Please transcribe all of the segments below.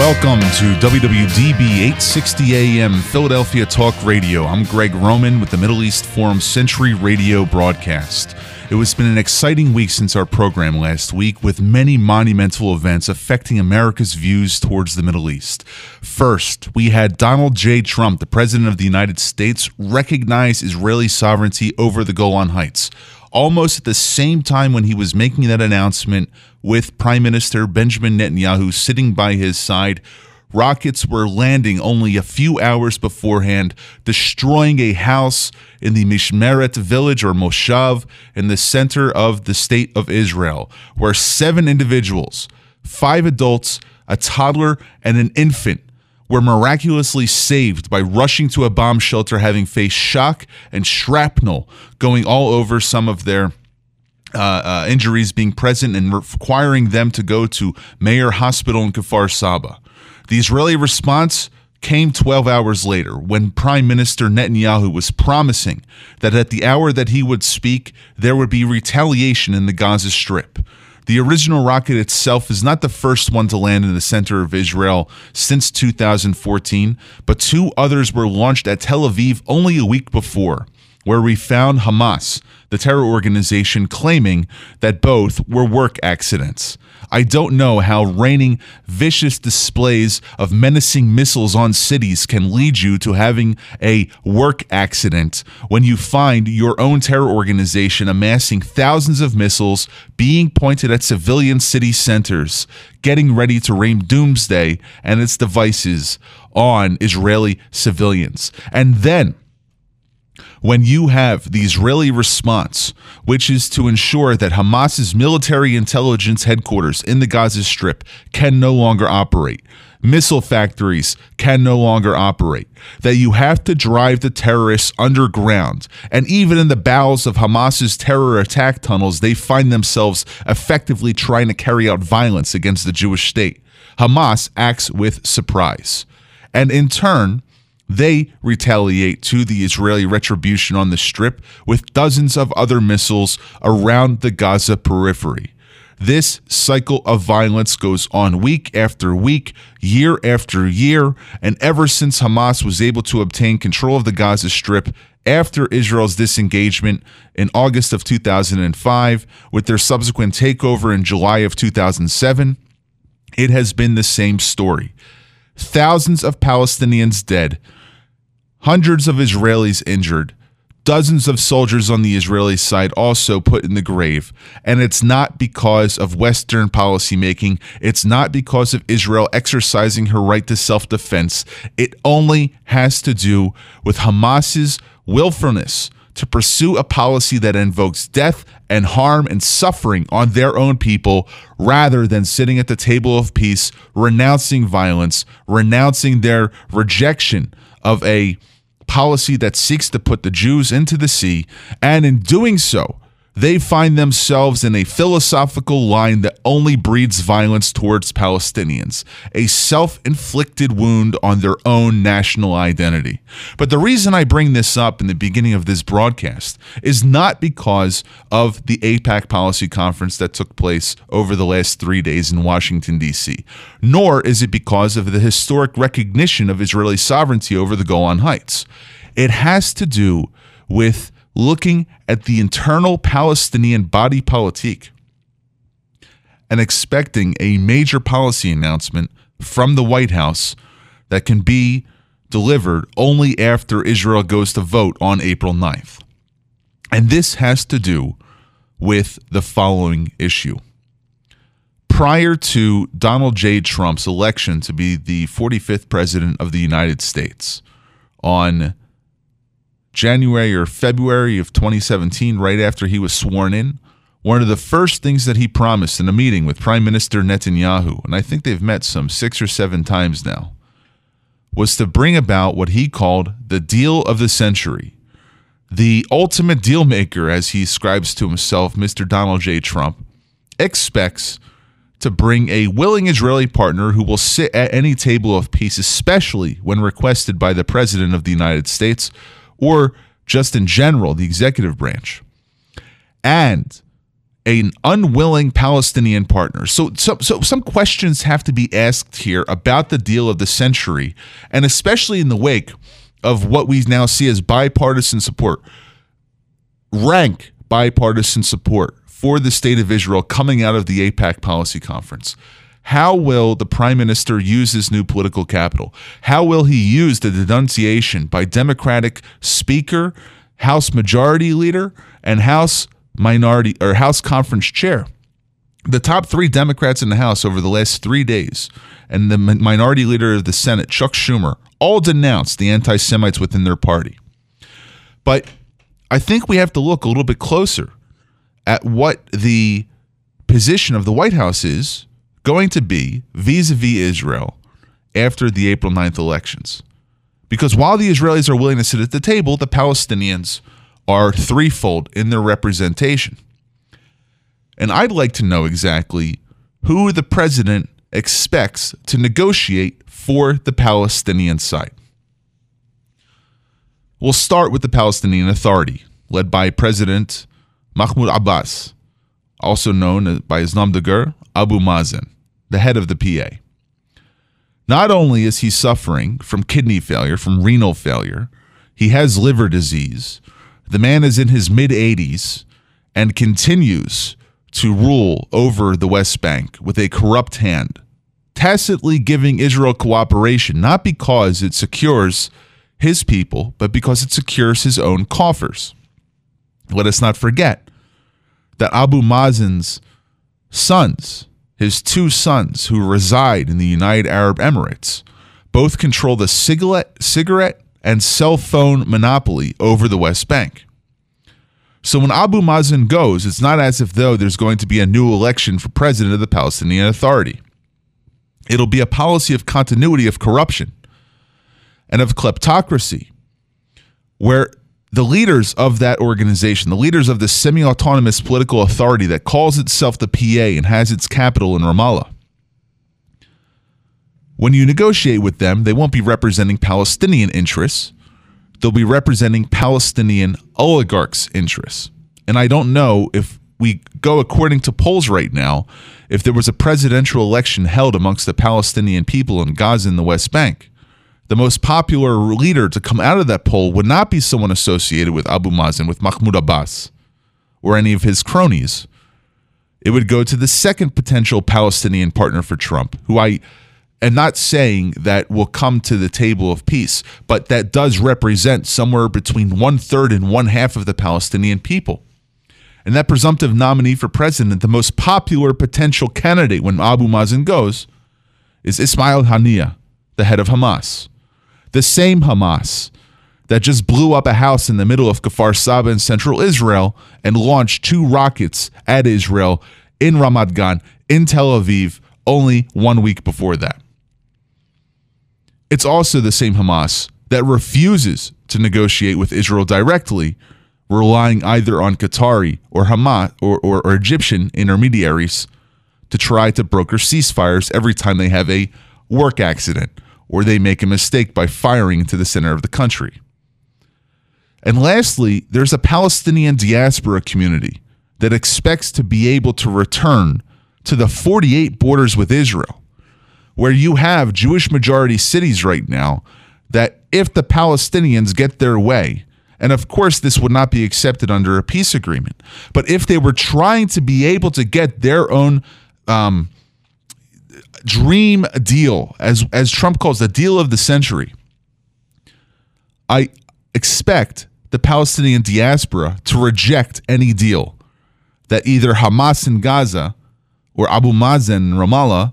Welcome to WWDB 860 AM Philadelphia Talk Radio. I'm Greg Roman with the Middle East Forum Century Radio broadcast. It has been an exciting week since our program last week, with many monumental events affecting America's views towards the Middle East. First, we had Donald J. Trump, the President of the United States, recognize Israeli sovereignty over the Golan Heights. Almost at the same time when he was making that announcement, with Prime Minister Benjamin Netanyahu sitting by his side, rockets were landing only a few hours beforehand, destroying a house in the Mishmeret village or Moshav in the center of the state of Israel, where seven individuals, five adults, a toddler, and an infant were miraculously saved by rushing to a bomb shelter having faced shock and shrapnel going all over some of their uh, uh, injuries being present and requiring them to go to Meir Hospital in Kfar Saba. The Israeli response came 12 hours later when Prime Minister Netanyahu was promising that at the hour that he would speak, there would be retaliation in the Gaza Strip. The original rocket itself is not the first one to land in the center of Israel since 2014, but two others were launched at Tel Aviv only a week before, where we found Hamas, the terror organization, claiming that both were work accidents. I don't know how raining vicious displays of menacing missiles on cities can lead you to having a work accident when you find your own terror organization amassing thousands of missiles being pointed at civilian city centers, getting ready to rain doomsday and its devices on Israeli civilians. And then when you have the Israeli response, which is to ensure that Hamas's military intelligence headquarters in the Gaza Strip can no longer operate. Missile factories can no longer operate. That you have to drive the terrorists underground. And even in the bowels of Hamas's terror attack tunnels, they find themselves effectively trying to carry out violence against the Jewish state. Hamas acts with surprise. And in turn, they retaliate to the Israeli retribution on the strip with dozens of other missiles around the Gaza periphery. This cycle of violence goes on week after week, year after year, and ever since Hamas was able to obtain control of the Gaza Strip after Israel's disengagement in August of 2005, with their subsequent takeover in July of 2007, it has been the same story. Thousands of Palestinians dead, hundreds of Israelis injured, dozens of soldiers on the Israeli side also put in the grave. And it's not because of Western policymaking, it's not because of Israel exercising her right to self defense. It only has to do with Hamas's willfulness to pursue a policy that invokes death and harm and suffering on their own people rather than sitting at the table of peace, renouncing violence, renouncing their rejection of a policy that seeks to put the Jews into the sea, and in doing so, they find themselves in a philosophical line that only breeds violence towards Palestinians, a self inflicted wound on their own national identity. But the reason I bring this up in the beginning of this broadcast is not because of the AIPAC policy conference that took place over the last three days in Washington, D.C., nor is it because of the historic recognition of Israeli sovereignty over the Golan Heights. It has to do with looking at the internal Palestinian body politic and expecting a major policy announcement from the White House that can be delivered only after Israel goes to vote on April 9th. And this has to do with the following issue. Prior to Donald J. Trump's election to be the 45th president of the United States on January or February of 2017, right after he was sworn in, one of the first things that he promised in a meeting with Prime Minister Netanyahu, and I think they've met some six or seven times now, was to bring about what he called the deal of the century. The ultimate deal maker, as he ascribes to himself, Mr. Donald J. Trump, expects to bring a willing Israeli partner who will sit at any table of peace, especially when requested by the President of the United States or just in general, the executive branch. And an unwilling Palestinian partner. So, so, so some questions have to be asked here about the deal of the century, and especially in the wake of what we now see as bipartisan support, rank bipartisan support for the state of Israel coming out of the AIPAC policy conference. How will the prime minister use his new political capital? How will he use the denunciation by Democratic Speaker, House Majority Leader, and House Minority or House Conference Chair? The top three Democrats in the House over the last three days, and the Minority Leader of the Senate, Chuck Schumer, all denounced the anti Semites within their party. But I think we have to look a little bit closer at what the position of the White House is going to be vis a vis Israel after the April 9th elections. Because while the Israelis are willing to sit at the table, the Palestinians are threefold in their representation. And I'd like to know exactly who the president expects to negotiate for the Palestinian side. We'll start with the Palestinian Authority, led by President Mahmoud Abbas, also known by his nom de guerre, Abu Mazen, the head of the PA. Not only is he suffering from kidney failure, from renal failure, he has liver disease. The man is in his mid 80s and continues to rule over the West Bank with a corrupt hand, tacitly giving Israel cooperation, not because it secures his people, but because it secures his own coffers. Let us not forget that Abu Mazen's sons, his two sons who reside in the United Arab Emirates, both control the cigarette, and cell phone monopoly over the West Bank. So when Abu Mazen goes, it's not as if though there's going to be a new election for president of the Palestinian Authority. It'll be a policy of continuity of corruption and of kleptocracy, where the leaders of that organization, the leaders of the semi autonomous political authority that calls itself the PA and has its capital in Ramallah, when you negotiate with them, they won't be representing Palestinian interests. They'll be representing Palestinian oligarchs' interests. And I don't know if we go according to polls right now, if there was a presidential election held amongst the Palestinian people in Gaza and the West Bank the most popular leader to come out of that poll would not be someone associated with Abu Mazen, with Mahmoud Abbas, or any of his cronies. It would go to the second potential Palestinian partner for Trump, who I am not saying that will come to the table of peace, but that does represent somewhere between one third and one half of the Palestinian people. And that presumptive nominee for president, the most popular potential candidate when Abu Mazen goes, is Ismail Haniyeh, the head of Hamas the same Hamas that just blew up a house in the middle of Kfar Saba in central Israel and launched two rockets at Israel in Ramat Gan, in Tel Aviv, only one week before that. It's also the same Hamas that refuses to negotiate with Israel directly, relying either on Qatari or Hamas or, or, or Egyptian intermediaries to try to broker ceasefires every time they have a work accident or they make a mistake by firing into the center of the country. And lastly, there's a Palestinian diaspora community that expects to be able to return to the 48 borders with Israel, where you have Jewish majority cities right now that if the Palestinians get their way, and of course, this would not be accepted under a peace agreement, but if they were trying to be able to get their own um, dream deal, as as Trump calls the deal of the century, I expect the Palestinian diaspora to reject any deal that either Hamas in Gaza or Abu Mazen in Ramallah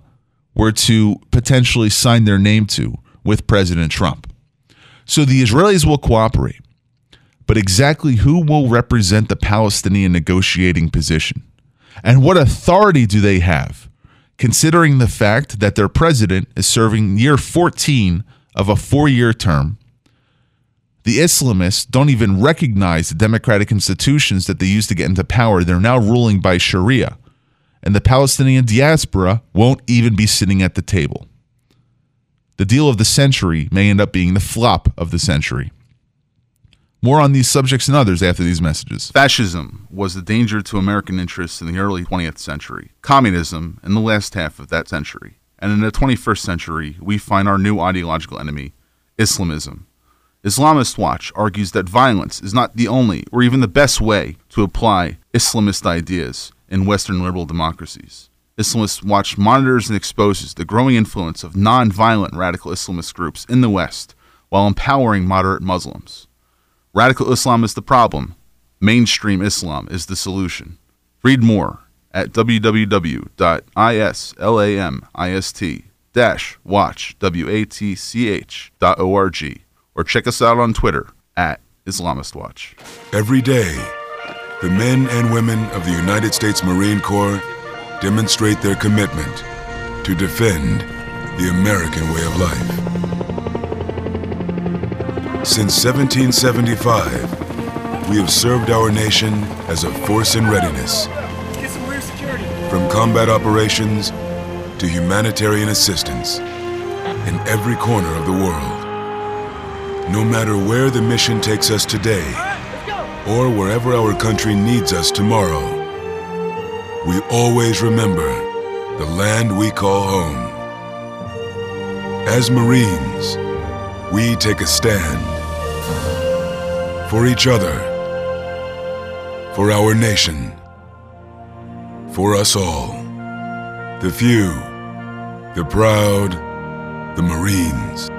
were to potentially sign their name to with President Trump. So the Israelis will cooperate, but exactly who will represent the Palestinian negotiating position? And what authority do they have considering the fact that their president is serving year 14 of a four year term. The Islamists don't even recognize the democratic institutions that they used to get into power. They're now ruling by Sharia. And the Palestinian diaspora won't even be sitting at the table. The deal of the century may end up being the flop of the century. More on these subjects and others after these messages. Fascism was the danger to American interests in the early 20th century, communism in the last half of that century. And in the 21st century, we find our new ideological enemy, Islamism. Islamist Watch argues that violence is not the only or even the best way to apply Islamist ideas in Western liberal democracies. Islamist Watch monitors and exposes the growing influence of non-violent radical Islamist groups in the West while empowering moderate Muslims. Radical Islam is the problem. Mainstream Islam is the solution. Read more at www.islamist-watch.org or check us out on Twitter at Islamist Watch. Every day, the men and women of the United States Marine Corps demonstrate their commitment to defend the American way of life. Since 1775, we have served our nation as a force in readiness. From combat operations to humanitarian assistance in every corner of the world. No matter where the mission takes us today, or wherever our country needs us tomorrow, we always remember the land we call home. As Marines, we take a stand for each other, for our nation, for us all. The few, the proud, the Marines.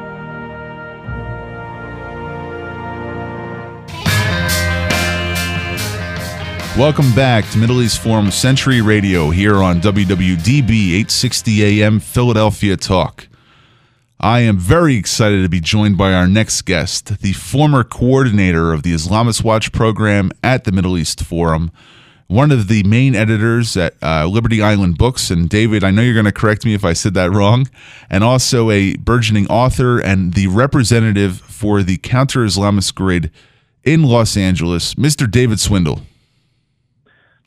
Welcome back to Middle East Forum Century Radio here on WWDB 860 AM Philadelphia Talk. I am very excited to be joined by our next guest, the former coordinator of the Islamist Watch program at the Middle East Forum, one of the main editors at uh, Liberty Island Books. And David, I know you're going to correct me if I said that wrong, and also a burgeoning author and the representative for the Counter Islamist Grid in Los Angeles, Mr. David Swindle.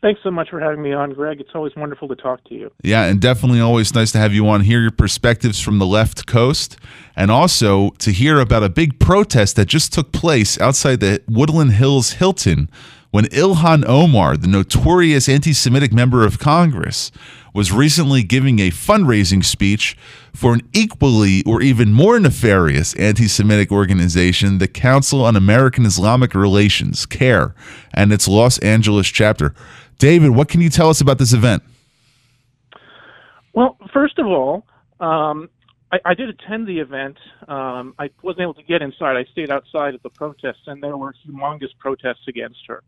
Thanks so much for having me on, Greg. It's always wonderful to talk to you. Yeah, and definitely always nice to have you on, hear your perspectives from the left coast, and also to hear about a big protest that just took place outside the Woodland Hills Hilton when Ilhan Omar, the notorious anti Semitic member of Congress, was recently giving a fundraising speech for an equally or even more nefarious anti Semitic organization, the Council on American Islamic Relations, CAIR, and its Los Angeles chapter. David, what can you tell us about this event? Well, first of all, um, I, I, did attend the event. Um, I wasn't able to get inside. I stayed outside at the protests, and there were humongous protests against her.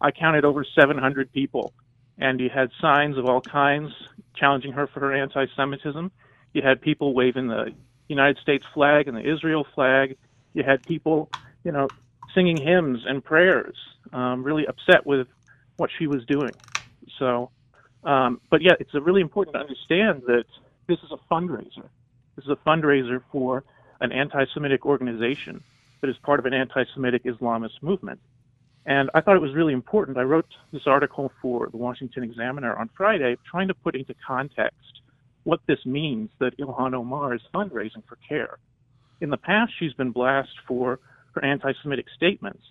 I counted over 700 people, and you had signs of all kinds challenging her for her anti-Semitism. You had people waving the United States flag and the Israel flag. You had people, you know, singing hymns and prayers, um, really upset with what she was doing. So, um, but yeah, it's really important to understand that this is a fundraiser. This is a fundraiser for an anti-Semitic organization that is part of an anti-Semitic Islamist movement. And I thought it was really important. I wrote this article for the Washington Examiner on Friday, trying to put into context what this means that Ilhan Omar is fundraising for CAIR. In the past, she's been blasted for her anti Semitic statements,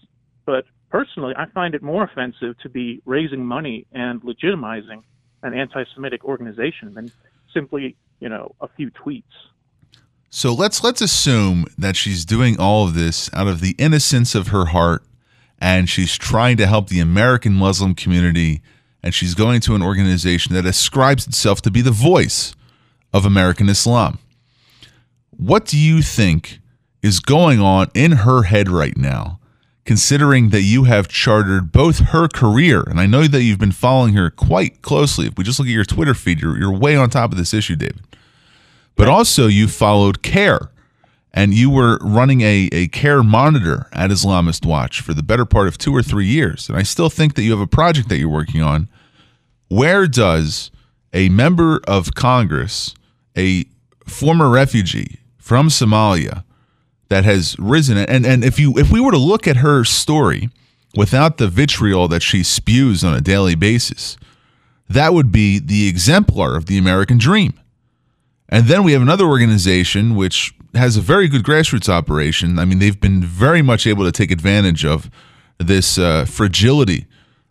but personally, I find it more offensive to be raising money and legitimizing an anti-Semitic organization than simply, you know, a few tweets. So let's let's assume that she's doing all of this out of the innocence of her heart, and she's trying to help the American Muslim community, and she's going to an organization that ascribes itself to be the voice of American Islam. What do you think is going on in her head right now? Considering that you have chartered both her career, and I know that you've been following her quite closely. If we just look at your Twitter feed, you're, you're way on top of this issue, David. But also, you followed CAIR, and you were running a, a CAIR monitor at Islamist Watch for the better part of two or three years. And I still think that you have a project that you're working on. Where does a member of Congress, a former refugee from Somalia, that has risen and and if you if we were to look at her story without the vitriol that she spews on a daily basis that would be the exemplar of the American dream and then we have another organization which has a very good grassroots operation. I mean, they've been very much able to take advantage of this uh, fragility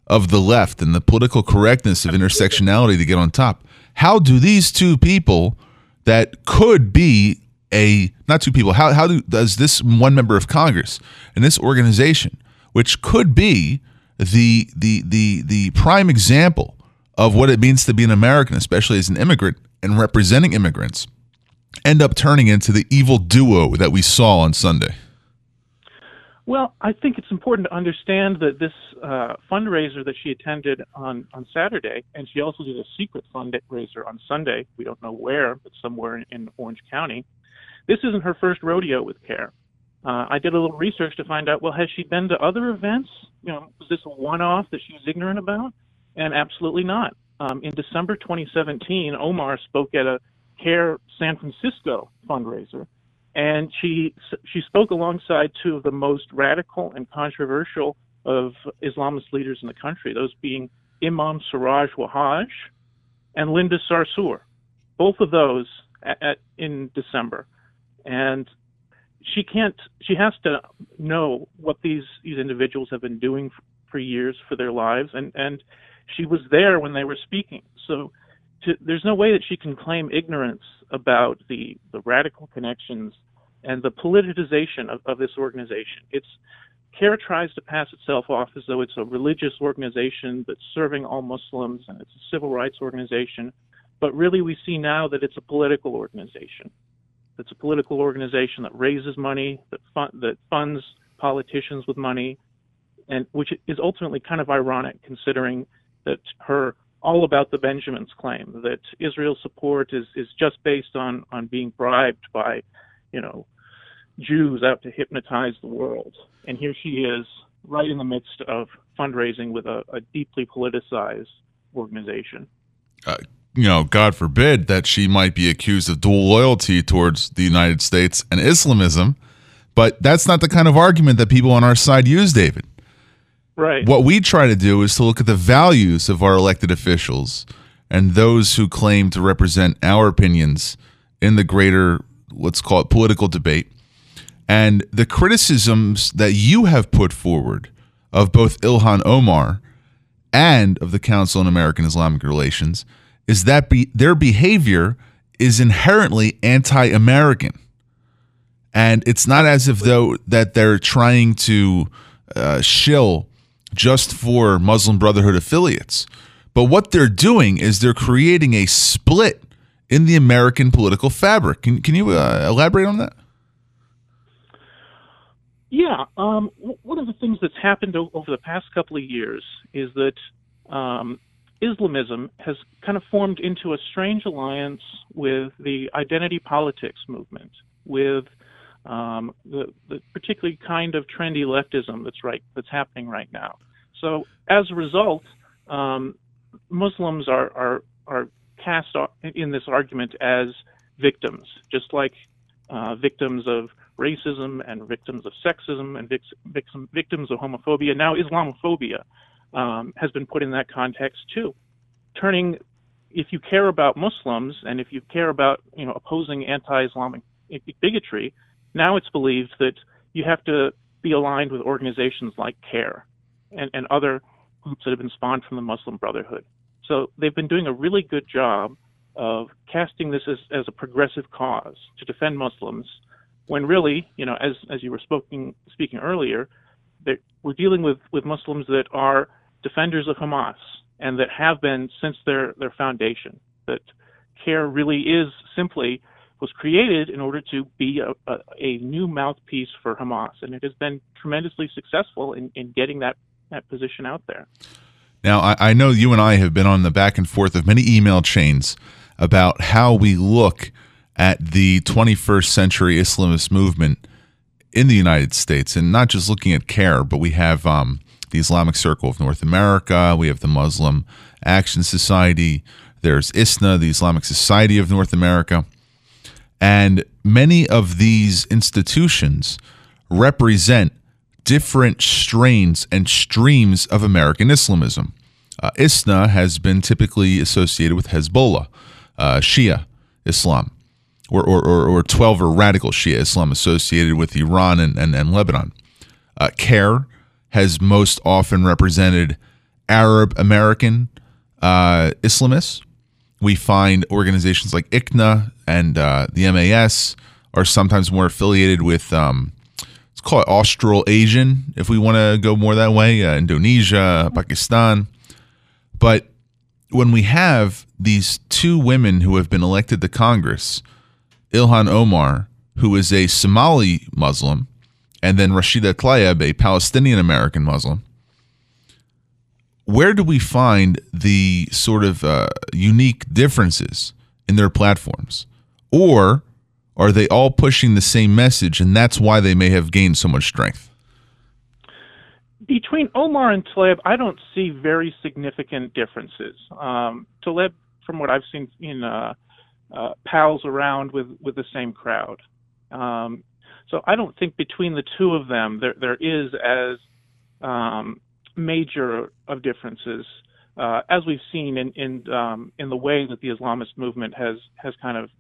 of the left and the political correctness of intersectionality to get on top. How do these two people that could be a not two people how how do, does this one member of Congress and this organization which could be the the the the prime example of what it means to be an American especially as an immigrant and representing immigrants end up turning into the evil duo that we saw on Sunday? Well, I think it's important to understand that this uh, fundraiser that she attended on, on Saturday, and she also did a secret fundraiser on Sunday, we don't know where, but somewhere in, in Orange County, this isn't her first rodeo with CAIR. Uh, I did a little research to find out, well, has she been to other events? You know, was this a one off that she was ignorant about? And absolutely not. Um, in December 2017, Omar spoke at a CAIR San Francisco fundraiser, and she she spoke alongside two of the most radical and controversial of Islamist leaders in the country, those being Imam Siraj Wahaj and Linda Sarsour, both of those at, at, in December, and she can't she has to know what these these individuals have been doing for, years for their lives, and and she was there when they were speaking, so to, there's no way that she can claim ignorance about the, the radical connections and the politicization of, of this organization. It's CAIR tries to pass itself off as though it's a religious organization that's serving all Muslims and it's a civil rights organization, but really we see now that it's a political organization. It's a political organization that raises money, that, fund, that funds politicians with money, and which is ultimately kind of ironic considering that her all about the Benjamins claim that Israel's support is, is just based on, on being bribed by, you know, Jews out to hypnotize the world. And here she is, right in the midst of fundraising with a, a deeply politicized organization. Uh, you know, God forbid that she might be accused of dual loyalty towards the United States and Islamism, but that's not the kind of argument that people on our side use, David. Right. What we try to do is to look at the values of our elected officials and those who claim to represent our opinions in the greater, let's call it political debate. And the criticisms that you have put forward of both Ilhan Omar and of the Council on American Islamic Relations is that be, their behavior is inherently anti-American. And it's not as if though that they're trying to uh, shill just for Muslim Brotherhood affiliates. But what they're doing is they're creating a split in the American political fabric. Can, can you uh, elaborate on that? Yeah. Um, one of the things that's happened over the past couple of years is that um, Islamism has kind of formed into a strange alliance with the identity politics movement, with um, the, the particularly kind of trendy leftism that's right that's happening right now. So as a result, um, Muslims are, are are cast in this argument as victims, just like uh, victims of racism and victims of sexism and victim, victims of homophobia. Now Islamophobia um, has been put in that context too, turning if you care about Muslims and if you care about you know opposing anti-Islamic bigotry, now it's believed that you have to be aligned with organizations like CAIR and, and other groups that have been spawned from the Muslim Brotherhood. So they've been doing a really good job of casting this as, as a progressive cause to defend Muslims, when really, you know, as as you were speaking speaking earlier, we're dealing with with Muslims that are defenders of Hamas and that have been since their their foundation. That CAIR really is simply was created in order to be a, a, a, new mouthpiece for Hamas, and it has been tremendously successful in, in getting that, that position out there. Now, I, I know you and I have been on the back and forth of many email chains about how we look at the 21st century Islamist movement in the United States, and not just looking at CAIR, but we have um, the Islamic Circle of North America, we have the Muslim Action Society, there's ISNA, the Islamic Society of North America. And many of these institutions represent different strains and streams of American Islamism. Uh, ISNA has been typically associated with Hezbollah, uh, Shia Islam. or, or, or, or Twelver radical Shia Islam associated with Iran and, and, and Lebanon. Uh, CAIR has most often represented Arab American uh, Islamists. We find organizations like ICNA and uh, the MAS are sometimes more affiliated with, um, let's call it Australasian, if we want to go more that way, uh, Indonesia, Pakistan. But when we have these two women who have been elected to Congress, Ilhan Omar, who is a Somali Muslim, and then Rashida Tlaib, a Palestinian American Muslim, where do we find the sort of uh, unique differences in their platforms? Or are they all pushing the same message and that's why they may have gained so much strength? Between Omar and Tlaib, I don't see very significant differences. Um, from what I've seen, in uh, uh, pals around with, with the same crowd. Um, so I don't think between the two of them there there is as um, major of differences uh, as we've seen in in um, in the way that the Islamist movement has has kind of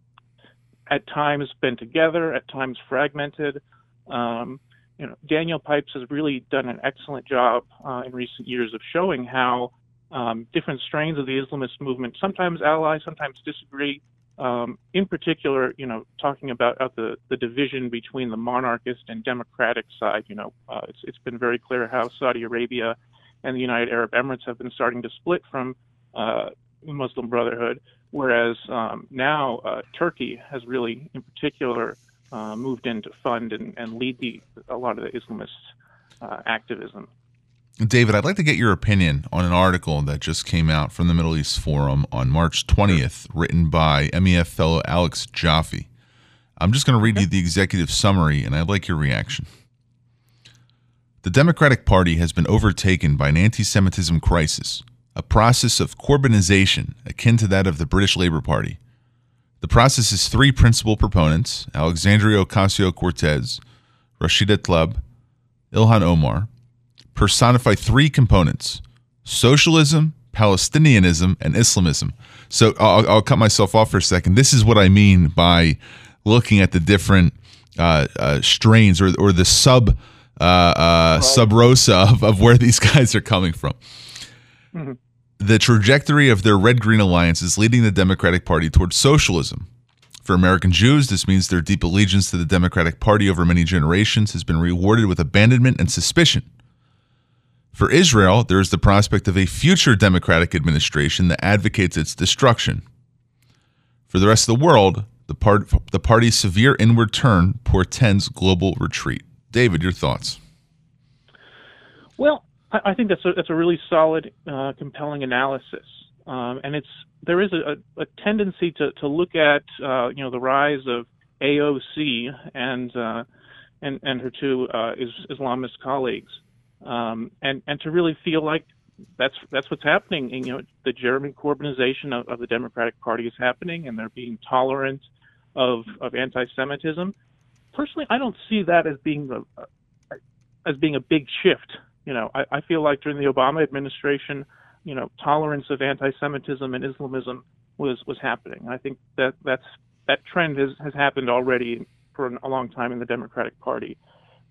at times been together, at times fragmented. Um, you know, Daniel Pipes has really done an excellent job uh, in recent years of showing how um, different strains of the Islamist movement sometimes ally, sometimes disagree, um, in particular, you know, talking about uh, the the division between the monarchist and democratic side. You know, uh, it's it's been very clear how Saudi Arabia and the United Arab Emirates have been starting to split from uh, the Muslim Brotherhood, whereas um, now uh, Turkey has really, in particular, uh, moved in to fund and, and lead the a lot of the Islamist uh, activism. David, I'd like to get your opinion on an article that just came out from the Middle East Forum on March 20th, written by MEF fellow Alex Joffe. I'm just going to read you the executive summary, and I'd like your reaction. The Democratic Party has been overtaken by an anti Semitism crisis, a process of Corbynization akin to that of the British Labour Party. The process has three principal proponents Alexandria Ocasio Cortez, Rashida Tlaib, Ilhan Omar personify three components socialism, Palestinianism, and Islamism. So I'll, I'll, cut myself off for a second. This is what I mean by looking at the different uh, uh, strains or, or the sub uh, uh sub rosa of, of where these guys are coming from. Mm-hmm. The trajectory of their red green alliance is leading the Democratic Party towards socialism. For American Jews, this means their deep allegiance to the Democratic Party over many generations has been rewarded with abandonment and suspicion. For Israel, there is the prospect of a future democratic administration that advocates its destruction. For the rest of the world, the, part, the party's severe inward turn portends global retreat. David, your thoughts? Well, I think that's a, that's a really solid, uh, compelling analysis. Um, and it's there is a, a tendency to, to look at uh, you know the rise of AOC and uh, and and her two uh, Islamist colleagues um, and and to really feel like that's that's what's happening. And, you know, the Jeremy Corbynization of, of the Democratic Party is happening, and they're being tolerant of of anti-Semitism. Personally, I don't see that as being a, as being a big shift. You know, I, I feel like during the Obama administration, you know, tolerance of anti-Semitism and Islamism was was happening. I think that that's that trend has has happened already for a long time in the Democratic Party,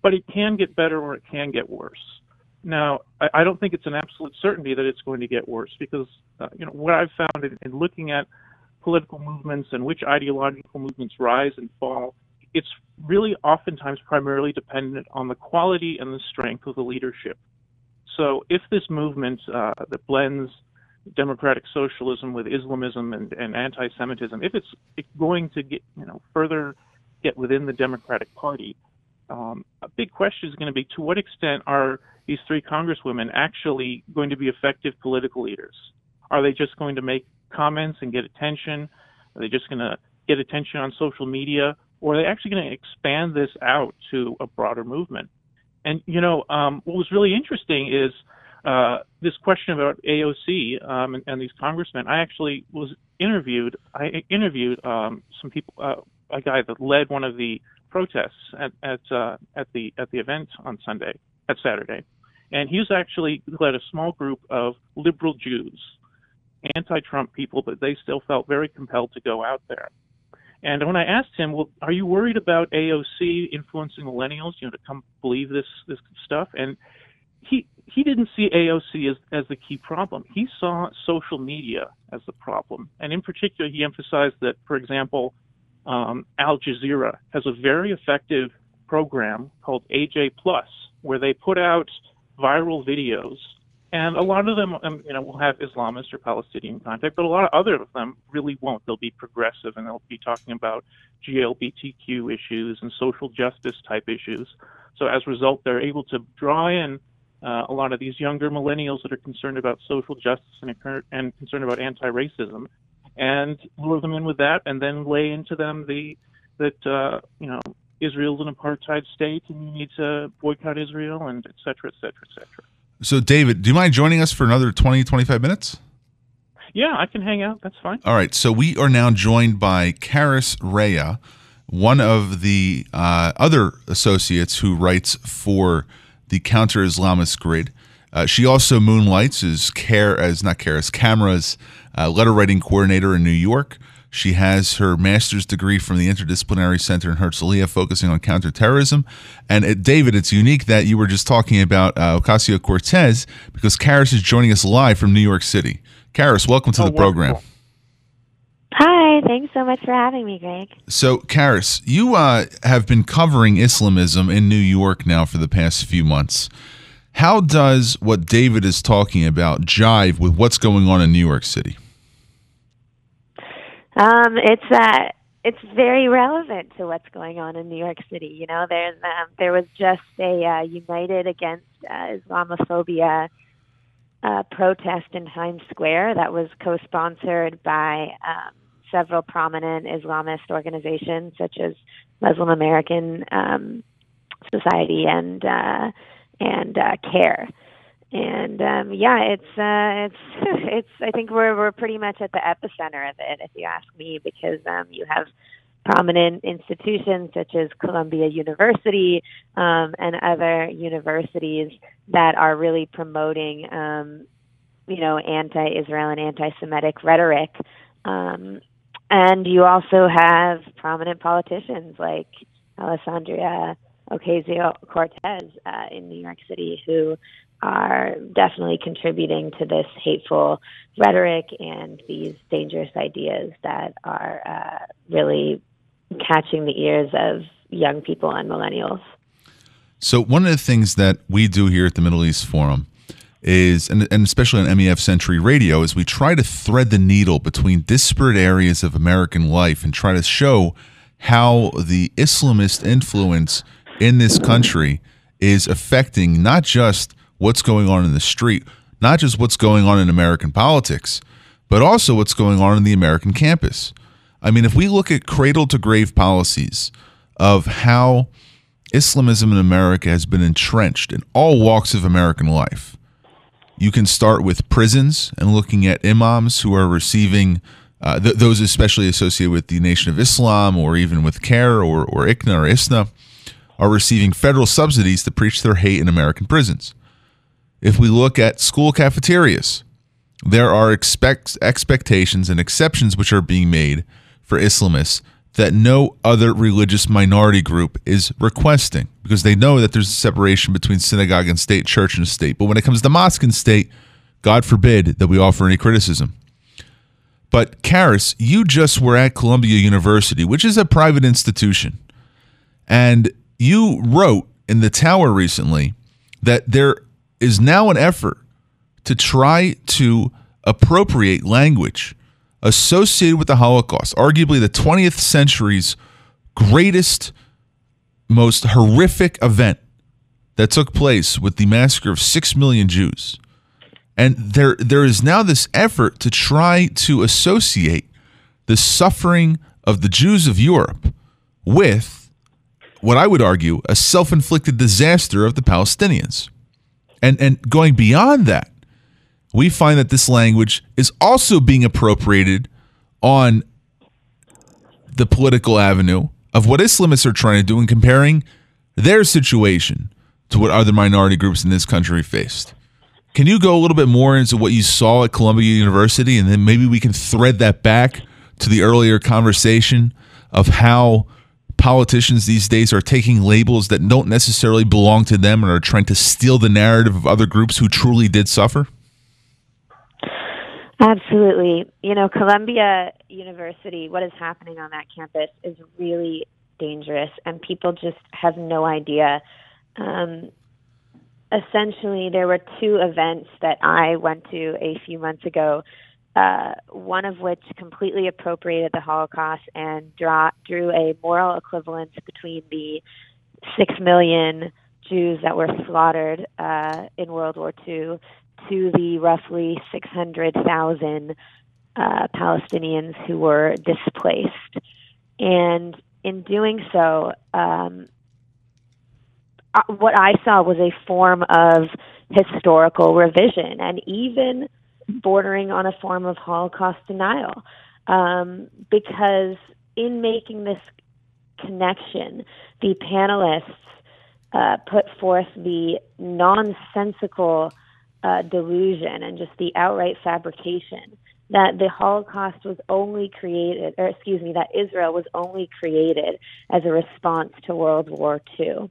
but it can get better or it can get worse. Now, I, I don't think it's an absolute certainty that it's going to get worse because, uh, you know, what I've found in, in looking at political movements and which ideological movements rise and fall, it's really oftentimes primarily dependent on the quality and the strength of the leadership. So if this movement uh, that blends democratic socialism with Islamism and, and anti-Semitism, if it's going to get you know further get within the Democratic Party, um, a big question is going to be to what extent are these three congresswomen actually going to be effective political leaders? Are they just going to make comments and get attention? Are they just going to get attention on social media? Or are they actually going to expand this out to a broader movement? And, you know, um, what was really interesting is uh, this question about AOC um, and, and, these congressmen. I actually was interviewed. I interviewed um, some people, uh, a guy that led one of the protests at at uh, at the at the event on Sunday, at Saturday, and he was actually led a small group of liberal Jews, anti-Trump people, but they still felt very compelled to go out there. And when I asked him, "Well, are you worried about AOC influencing millennials, you know, to come believe this this stuff?" and he he didn't see AOC as as the key problem. He saw social media as the problem, and in particular, he emphasized that, for example, um, Al Jazeera has a very effective program called AJ Plus, where they put out viral videos and a lot of them, um, you know, will have Islamist or Palestinian content, but a lot of other of them really won't. They'll be progressive and they'll be talking about GLBTQ issues and social justice type issues. So as a result, they're able to draw in uh, a lot of these younger millennials that are concerned about social justice and, and concerned about anti-racism, and lure them in with that, and then lay into them the that uh, you know Israel's an apartheid state and you need to boycott Israel and et cetera, et cetera, et cetera. So, David, do you mind joining us for another 20, 25 minutes? Yeah, I can hang out. That's fine. All right. So, we are now joined by Karis Rea, one of the uh, other associates who writes for the Counter Islamist Grid. Uh, she also moonlights as care as not care as Camera's uh, letter writing coordinator in New York. She has her master's degree from the Interdisciplinary Center in Herzliya, focusing on counterterrorism. And uh, David, it's unique that you were just talking about uh, Ocasio Cortez because Karis is joining us live from New York City. Karis, welcome to oh, the program. Hi, thanks so much for having me, Greg. So, Karis, you uh, have been covering Islamism in New York now for the past few months. How does what David is talking about jive with what's going on in New York City? Um, it's uh, it's very relevant to what's going on in New York City. You know, there's um, there was just a uh, United Against uh, Islamophobia uh, protest in Times Square that was co-sponsored by um, several prominent Islamist organizations such as Muslim American um, Society and uh, and uh, CAIR and um, yeah, it's uh, it's it's. I think we're we're pretty much at the epicenter of it, if you ask me, because um, you have prominent institutions such as Columbia University um, and other universities that are really promoting, um, you know, anti-Israel and anti-Semitic rhetoric. Um, and you also have prominent politicians like Alexandria Ocasio Cortez uh, in New York City who are definitely contributing to this hateful rhetoric and these dangerous ideas that are uh, really catching the ears of young people and millennials. So, one of the things that we do here at the Middle East Forum is, and, and especially on MEF Century Radio, is we try to thread the needle between disparate areas of American life and try to show how the Islamist influence in this country is affecting not just what's going on in the street, not just what's going on in American politics, but also what's going on in the American campus. I mean, if we look at cradle to grave policies of how Islamism in America has been entrenched in all walks of American life, you can start with prisons and looking at imams who are receiving, uh, th- those especially associated with the Nation of Islam or even with CAIR or, or ICNA or ISNA, are receiving federal subsidies to preach their hate in American prisons. If we look at school cafeterias, there are expect, expectations and exceptions which are being made for Islamists that no other religious minority group is requesting because they know that there's a separation between synagogue and state, church and state. But when it comes to mosque and state, God forbid that we offer any criticism. But Karis, you just were at Columbia University, which is a private institution, and you wrote in the Tower recently that there is now an effort to try to appropriate language associated with the Holocaust, arguably the 20th century's greatest, most horrific event that took place with the massacre of 6 million Jews. And there there is now this effort to try to associate the suffering of the Jews of Europe with what I would argue a self-inflicted disaster of the Palestinians. And and going beyond that, we find that this language is also being appropriated on the political avenue of what Islamists are trying to do in comparing their situation to what other minority groups in this country faced. Can you go a little bit more into what you saw at Columbia University and then maybe we can thread that back to the earlier conversation of how politicians these days are taking labels that don't necessarily belong to them and are trying to steal the narrative of other groups who truly did suffer? Absolutely. You know, Columbia University, what is happening on that campus is really dangerous, and people just have no idea. Um, essentially, there were two events that I went to a few months ago. Uh, one of which completely appropriated the Holocaust and draw, drew a moral equivalence between the six million Jews that were slaughtered uh, in World War II to the roughly 600,000 uh, Palestinians who were displaced. And in doing so, um, uh, what I saw was a form of historical revision and even bordering on a form of Holocaust denial. Um, because in making this connection, the panelists uh, put forth the nonsensical uh, delusion and just the outright fabrication that the Holocaust was only created, or excuse me, that Israel was only created as a response to World War II.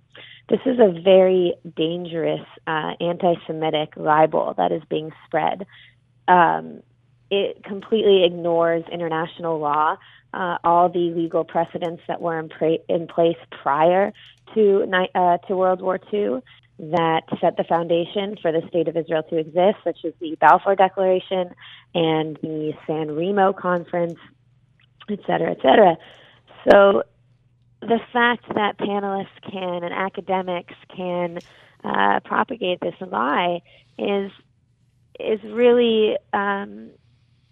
This is a very dangerous uh, anti Semitic libel that is being spread. Um, it completely ignores international law, uh, all the legal precedents that were in, pra- in place prior to, uh, to World War II, that set the foundation for the state of Israel to exist, such as the Balfour Declaration and the San Remo Conference, et cetera, et cetera. So the fact that panelists can and academics can uh, propagate this lie is is really um,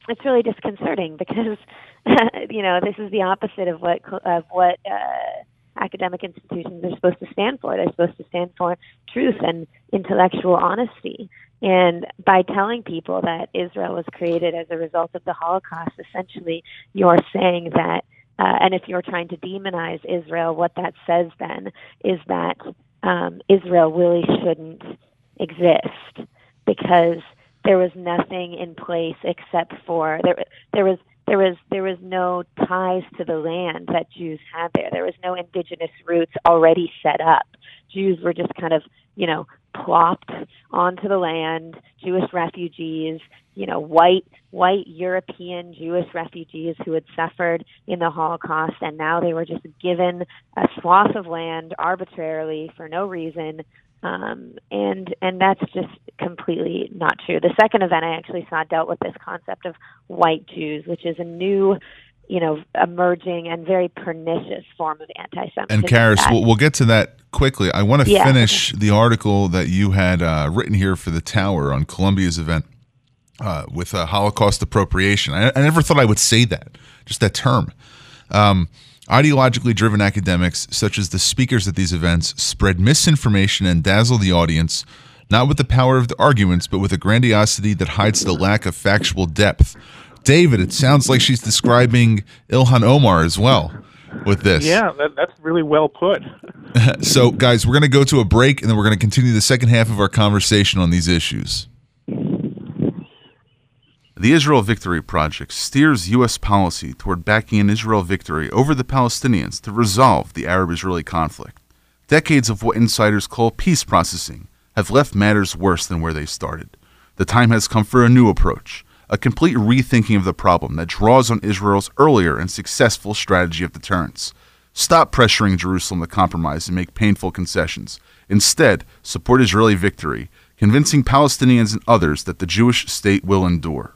it's really disconcerting because you know this is the opposite of what of what uh, academic institutions are supposed to stand for. They're supposed to stand for truth and intellectual honesty. And by telling people that Israel was created as a result of the Holocaust, essentially you're saying that, uh, and if you're trying to demonize Israel, what that says then is that um, Israel really shouldn't exist because there was nothing in place except for there there was there was there was no ties to the land that Jews had there. There was no indigenous roots already set up. Jews were just kind of, you know, plopped onto the land, Jewish refugees, you know, white white European Jewish refugees who had suffered in the Holocaust and now they were just given a swath of land arbitrarily for no reason um, and and that's just completely not true. The second event I actually saw dealt with this concept of white Jews, which is a new, you know, emerging and very pernicious form of anti-Semitism. And Karys, we'll, we'll, get to that quickly. I want to yeah, finish the article that you had uh, written here for the Tower on Columbia's event uh, with uh, Holocaust appropriation. I, I, never thought I would say that, just that term. Um, Ideologically driven academics, such as the speakers at these events, spread misinformation and dazzle the audience, not with the power of the arguments, but with a grandiosity that hides the lack of factual depth. David, it sounds like she's describing Ilhan Omar as well with this. Yeah, that, that's really well put. so, guys, we're going to go to a break and then we're going to continue the second half of our conversation on these issues. The Israel Victory Project steers U.S. policy toward backing an Israel victory over the Palestinians to resolve the Arab Israeli conflict. Decades of what insiders call peace processing have left matters worse than where they started. The time has come for a new approach, a complete rethinking of the problem that draws on Israel's earlier and successful strategy of deterrence. Stop pressuring Jerusalem to compromise and make painful concessions. Instead, support Israeli victory, convincing Palestinians and others that the Jewish state will endure.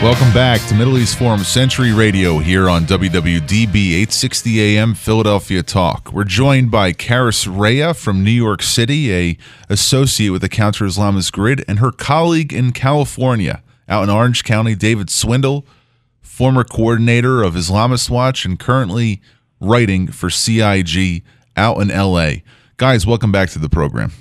Welcome back to Middle East Forum Century Radio here on WWDB 860 AM Philadelphia Talk. We're joined by Karys Rhea from New York City, a associate with the Counter Islamist Grid, and her colleague in California, out in Orange County, David Swindle, former coordinator of Islamist Watch and currently writing for CIG out in LA. Guys, welcome back to the program.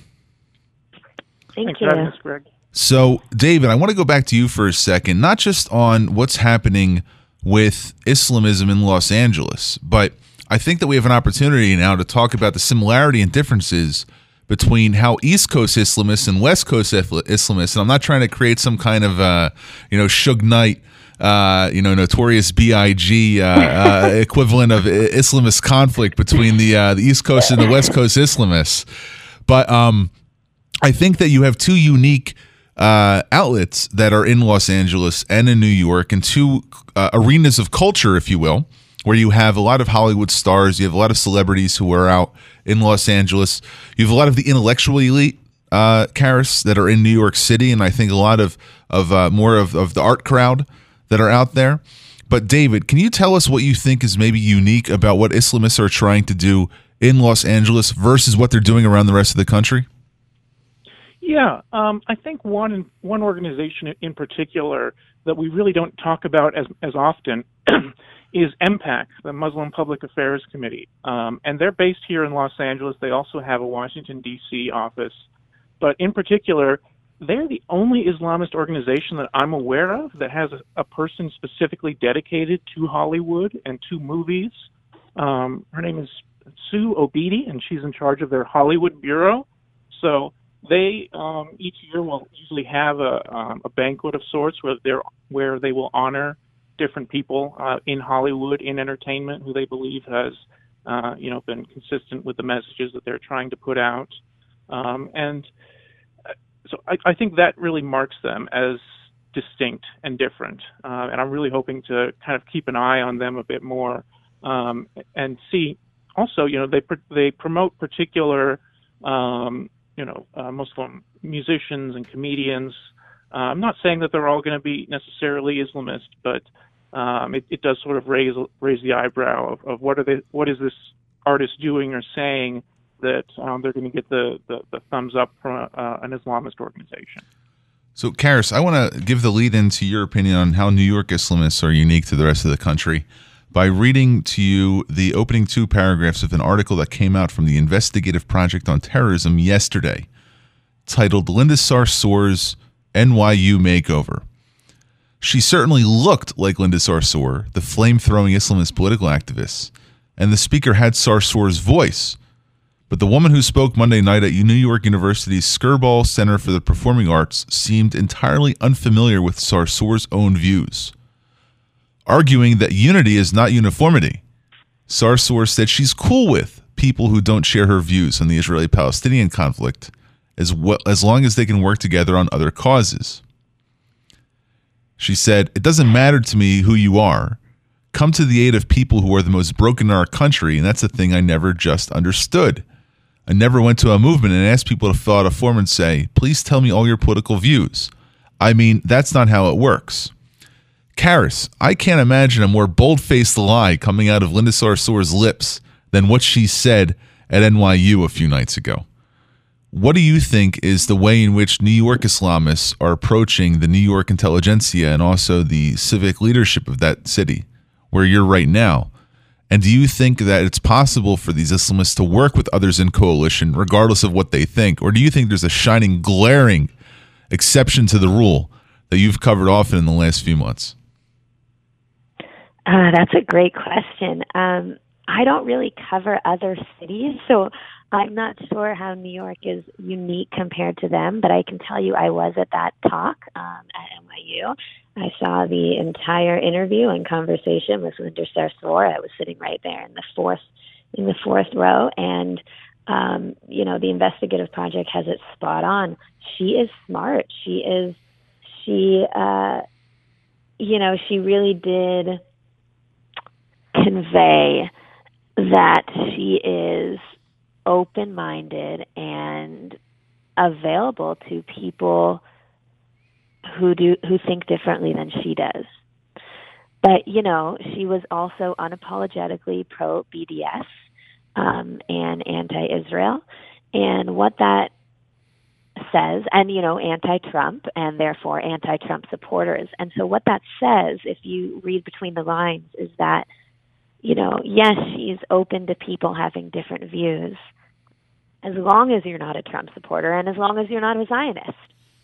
Thank Thanks you. So, David, I want to go back to you for a second, not just on what's happening with Islamism in Los Angeles, but I think that we have an opportunity now to talk about the similarity and differences between how East Coast Islamists and West Coast Islamists, and I'm not trying to create some kind of, uh, you know, Suge Knight, uh, you know, notorious BIG uh, uh, equivalent of Islamist conflict between the uh, the East Coast and the West Coast Islamists, but um, I think that you have two unique uh, outlets that are in Los Angeles and in New York, and two uh, arenas of culture, if you will, where you have a lot of Hollywood stars, you have a lot of celebrities who are out in Los Angeles, you have a lot of the intellectual elite, uh, Karys, that are in New York City, and I think a lot of of uh, more of, of the art crowd that are out there. But David, can you tell us what you think is maybe unique about what Islamists are trying to do in Los Angeles versus what they're doing around the rest of the country? Yeah, um, I think one one organization in particular that we really don't talk about as as often is MPAC, the Muslim Public Affairs Committee, um, and they're based here in Los Angeles. They also have a Washington D.C. office, but in particular, they're the only Islamist organization that I'm aware of that has a, a person specifically dedicated to Hollywood and to movies. Um, her name is Sue Obeidi, and she's in charge of their Hollywood bureau. So they um, each year will usually have a, um, a banquet of sorts where they're where they will honor different people uh, in Hollywood in entertainment who they believe has uh, you know been consistent with the messages that they're trying to put out, um, and uh, so I, I think that really marks them as distinct and different. Uh, and I'm really hoping to kind of keep an eye on them a bit more um, and see. Also, you know, they they promote particular um, you know, uh, Muslim musicians and comedians. Uh, I'm not saying that they're all going to be necessarily Islamist, but um, it, it, does sort of raise raise the eyebrow of, of, what are they, what is this artist doing or saying that um, they're going to get the, the, the, thumbs up from uh, an Islamist organization. So, Karys, I want to give the lead into your opinion on how New York Islamists are unique to the rest of the country by reading to you the opening two paragraphs of an article that came out from the Investigative Project on Terrorism yesterday, titled Linda Sarsour's NYU Makeover. She certainly looked like Linda Sarsour, the flame throwing Islamist political activist, and the speaker had Sarsour's voice. But the woman who spoke Monday night at New York University's Skirball Center for the Performing Arts seemed entirely unfamiliar with Sarsour's own views arguing that unity is not uniformity. Sarsour said she's cool with people who don't share her views on the Israeli Palestinian conflict as, well, as long as they can work together on other causes. She said, It doesn't matter to me who you are. Come to the aid of people who are the most broken in our country, and that's a thing I never just understood. I never went to a movement and asked people to fill out a form and say, Please tell me all your political views. I mean, that's not how it works. Karys, I can't imagine a more bold faced lie coming out of Linda Sarsour's lips than what she said at NYU a few nights ago. What do you think is the way in which New York Islamists are approaching the New York intelligentsia and also the civic leadership of that city where you're right now? And do you think that it's possible for these Islamists to work with others in coalition, regardless of what they think? Or do you think there's a shining, glaring exception to the rule that you've covered often in the last few months? Uh, that's a great question. Um, I don't really cover other cities, so I'm not sure how New York is unique compared to them, but I can tell you I was at that talk um, at NYU. I saw the entire interview and conversation with Linda Sarsour. I was sitting right there in the fourth in the fourth row, and um, you know the investigative project has it spot on. She is smart. She is she uh, you know she really did convey that she is open minded and available to people who do who think differently than she does. But you know, she was also unapologetically pro BDS um, and anti-Israel, and what that says, and you know, anti-Trump, and therefore anti-Trump supporters. And so, what that says, if you read between the lines, is that you know, yes, she's open to people having different views, as long as you're not a Trump supporter, and as long as you're not a Zionist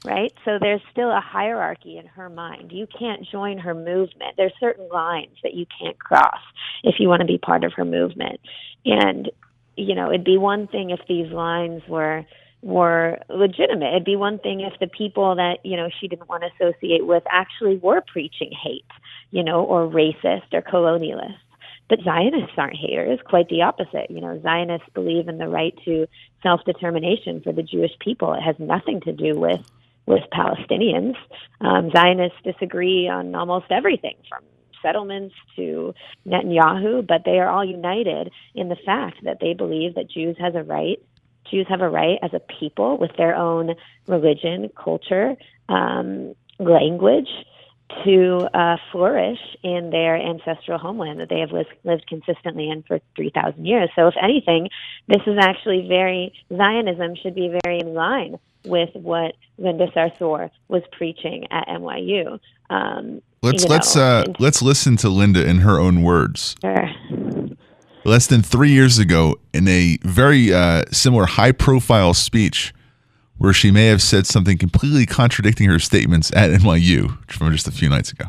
right? So there's still a hierarchy in her mind. You can't join her movement. There's certain lines that you can't cross if you want to be part of her movement. And you know, it'd be one thing if these lines were were legitimate. It'd be one thing if the people that, you know, she didn't want to associate with actually were preaching hate, you know, or racist or colonialist. But Zionists aren't haters, quite the opposite. You know, Zionists believe in the right to self determination for the Jewish people. It has nothing to do with with Palestinians. Um, Zionists disagree on almost everything from settlements to Netanyahu, but they are all united in the fact that they believe that Jews has a right. Jews have a right as a people with their own religion, culture, um, language to uh, flourish in their ancestral homeland that they have lived, lived consistently in for 3,000 years. So, if anything, this is actually very, Zionism should be very in line with what Linda Sarsour was preaching at NYU. Um, let's let's uh, let's listen to Linda in her own words. Sure. Less than three years ago, in a very uh, similar high-profile speech, where she may have said something completely contradicting her statements at NYU from just a few nights ago.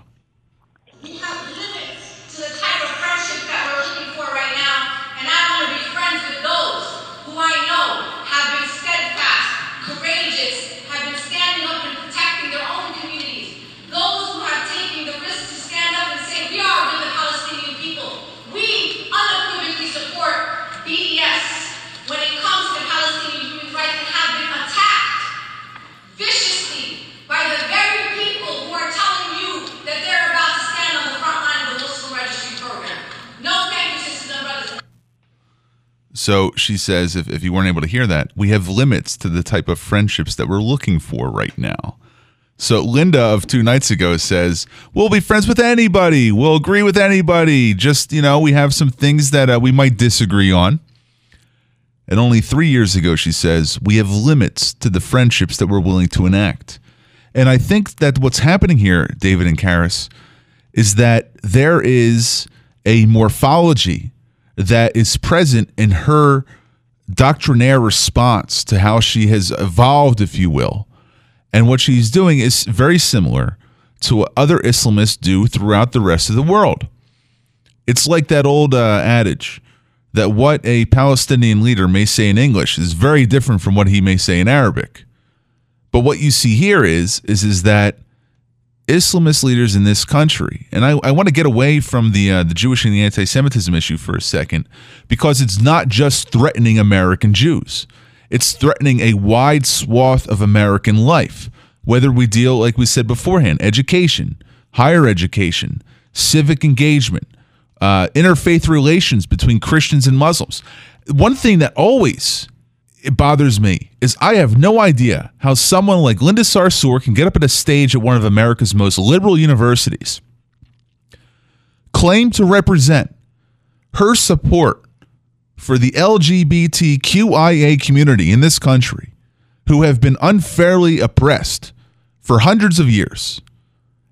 So she says, if, if you weren't able to hear that, we have limits to the type of friendships that we're looking for right now. So Linda of two nights ago says, we'll be friends with anybody. We'll agree with anybody. Just, you know, we have some things that uh, we might disagree on. And only three years ago, she says, we have limits to the friendships that we're willing to enact. And I think that what's happening here, David and Karys, is that there is a morphology that is present in her doctrinaire response to how she has evolved, if you will. And what she's doing is very similar to what other Islamists do throughout the rest of the world. It's like that old uh, adage that what a Palestinian leader may say in English is very different from what he may say in Arabic. But what you see here is is is that Islamist leaders in this country, and I, I want to get away from the uh, the Jewish and the anti-Semitism issue for a second, because it's not just threatening American Jews; it's threatening a wide swath of American life. Whether we deal, like we said beforehand, education, higher education, civic engagement, uh, interfaith relations between Christians and Muslims. One thing that always it bothers me is I have no idea how someone like Linda Sarsour can get up at a stage at one of America's most liberal universities, claim to represent her support for the LGBTQIA community in this country who have been unfairly oppressed for hundreds of years.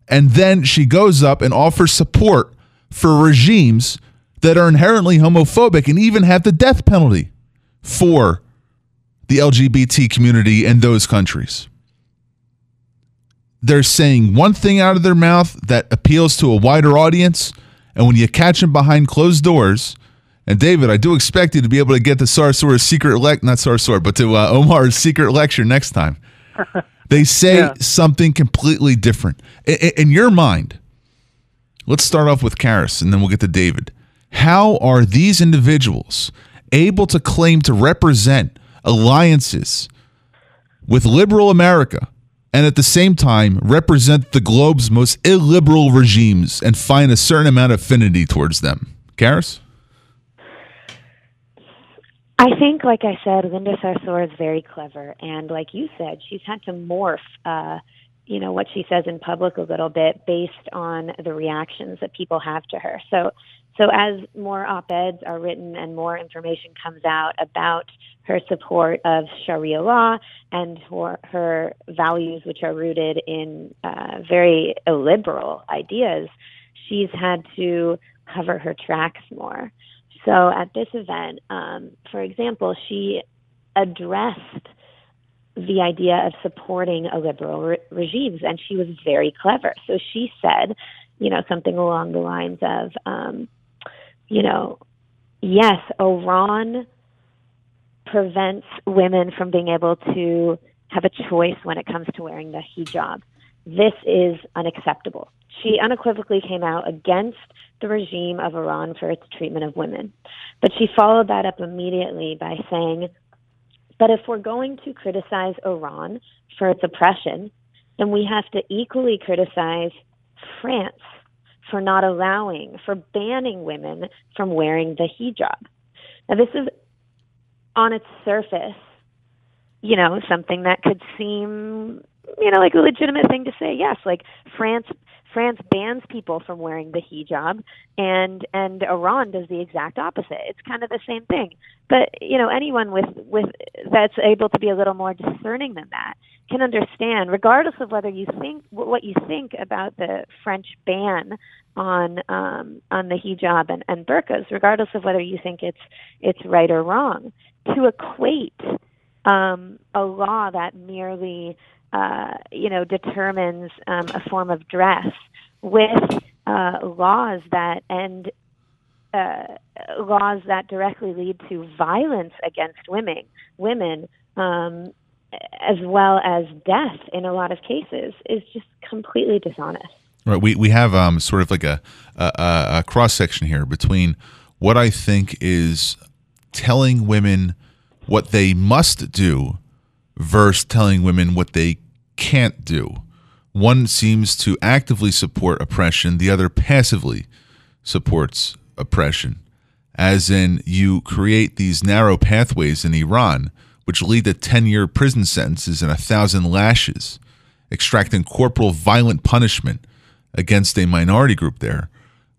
And then she goes up and offers support for regimes that are inherently homophobic and even have the death penalty for the LGBT community in those countries. They're saying one thing out of their mouth that appeals to a wider audience, and when you catch them behind closed doors, and David, I do expect you to be able to get to Sarsour's secret lec not Sarsour, but to uh, Omar's secret lecture next time. They say yeah. something completely different. In, in your mind, let's start off with Karys, and then we'll get to David. How are these individuals able to claim to represent alliances with liberal America and at the same time represent the globe's most illiberal regimes and find a certain amount of affinity towards them? Karys? I think, like I said, Linda Sarsour is very clever, and like you said, she's had to morph, uh, you know, what she says in public a little bit based on the reactions that people have to her. So, so as more op-eds are written and more information comes out about her support of Sharia law and her, her values, which are rooted in uh, very illiberal ideas, she's had to cover her tracks more. So at this event, um, for example, she addressed the idea of supporting a liberal re- regimes, and she was very clever. So she said, you know, something along the lines of, um, you know, yes, Iran prevents women from being able to have a choice when it comes to wearing the hijab. This is unacceptable. She unequivocally came out against the regime of Iran for its treatment of women. But she followed that up immediately by saying, but if we're going to criticize Iran for its oppression, then we have to equally criticize France for not allowing, for banning women from wearing the hijab. Now, this is on its surface, you know, something that could seem, you know, like a legitimate thing to say. Yes, like France France bans people from wearing the hijab, and and Iran does the exact opposite. It's kind of the same thing. But you know, anyone with with that's able to be a little more discerning than that can understand, regardless of whether you think what you think about the French ban on um, on the hijab and, and burqas, regardless of whether you think it's it's right or wrong, to equate um, a law that merely uh, you know, determines um, a form of dress with uh, laws that end uh, laws that directly lead to violence against women, women, um, as well as death in a lot of cases, is just completely dishonest. Right. We we have um, sort of like a a, a cross section here between what I think is telling women what they must do versus telling women what they can't do. One seems to actively support oppression, the other passively supports oppression. As in, you create these narrow pathways in Iran, which lead to 10 year prison sentences and a thousand lashes, extracting corporal violent punishment against a minority group there.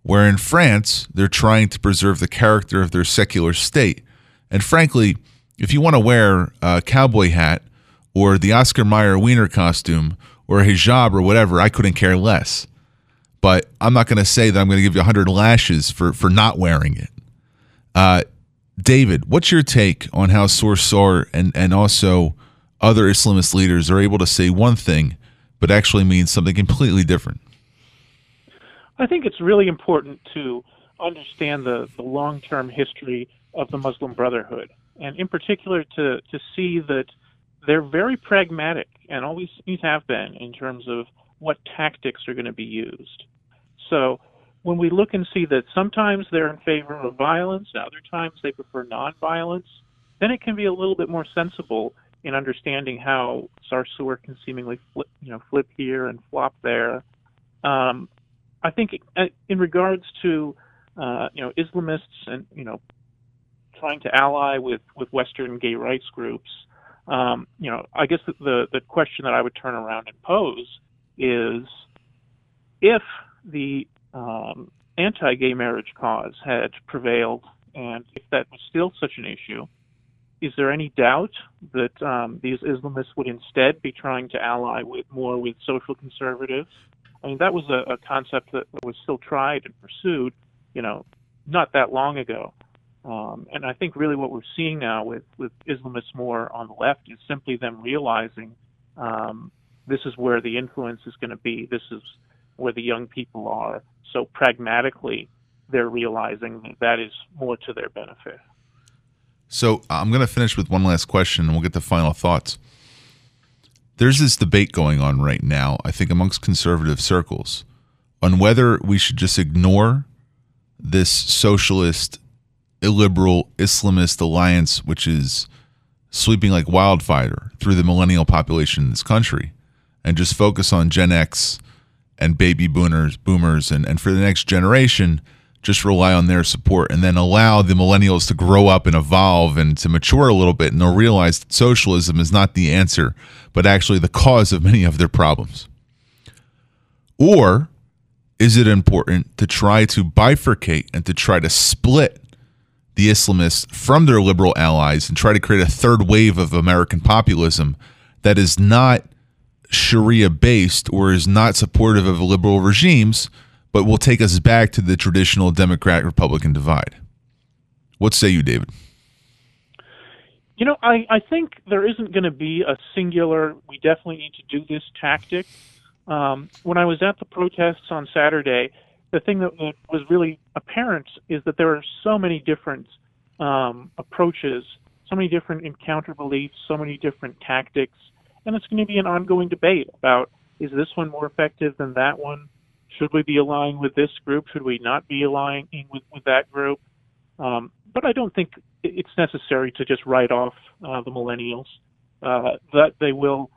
Where in France, they're trying to preserve the character of their secular state. And frankly, if you want to wear a cowboy hat or the Oscar Mayer Wiener costume or a hijab or whatever, I couldn't care less. But I'm not going to say that I'm going to give you 100 lashes for, for not wearing it. Uh, David, what's your take on how Sarsour and, and also other Islamist leaders are able to say one thing but actually mean something completely different? I think it's really important to understand the, the long term history of the Muslim Brotherhood, and in particular to, to see that they're very pragmatic and always have been in terms of what tactics are going to be used. So when we look and see that sometimes they're in favor of violence, other times they prefer nonviolence, then it can be a little bit more sensible in understanding how Sarsour can seemingly flip, you know, flip here and flop there. Um, I think uh, in regards to uh, you know Islamists and you know trying to ally with with Western gay rights groups, um, you know, I guess the, the question that I would turn around and pose is if the um, anti-gay marriage cause had prevailed, and if that was still such an issue, is there any doubt that um, these Islamists would instead be trying to ally with more with social conservatives? I mean, that was a, a concept that was still tried and pursued, you know, not that long ago. Um, and I think really what we're seeing now with, with Islamists more on the left is simply them realizing um, this is where the influence is going to be. This is where the young people are. So pragmatically, they're realizing that that is more to their benefit. So I'm going to finish with one last question, and we'll get to final thoughts. There's this debate going on right now, I think, amongst conservative circles on whether we should just ignore this socialist, illiberal, Islamist alliance, which is sweeping like wildfire through the millennial population in this country, and just focus on Gen X and baby boomers, boomers, and, and for the next generation, just rely on their support and then allow the millennials to grow up and evolve and to mature a little bit and they'll realize that socialism is not the answer, but actually the cause of many of their problems. Or is it important to try to bifurcate and to try to split the Islamists from their liberal allies and try to create a third wave of American populism that is not Sharia based or is not supportive of liberal regimes, but will take us back to the traditional Democrat Republican divide? What say you, David? You know, I, I think there isn't going to be a singular, we definitely need to do this tactic. Um, when I was at the protests on Saturday, the thing that, was really apparent is that there are so many different um, approaches, so many different encounter beliefs, so many different tactics, and it's going to be an ongoing debate about is this one more effective than that one? Should we be aligning with this group? Should we not be aligning with, with that group? Um, but I don't think it's necessary to just write off uh, the millennials. Uh, that they will,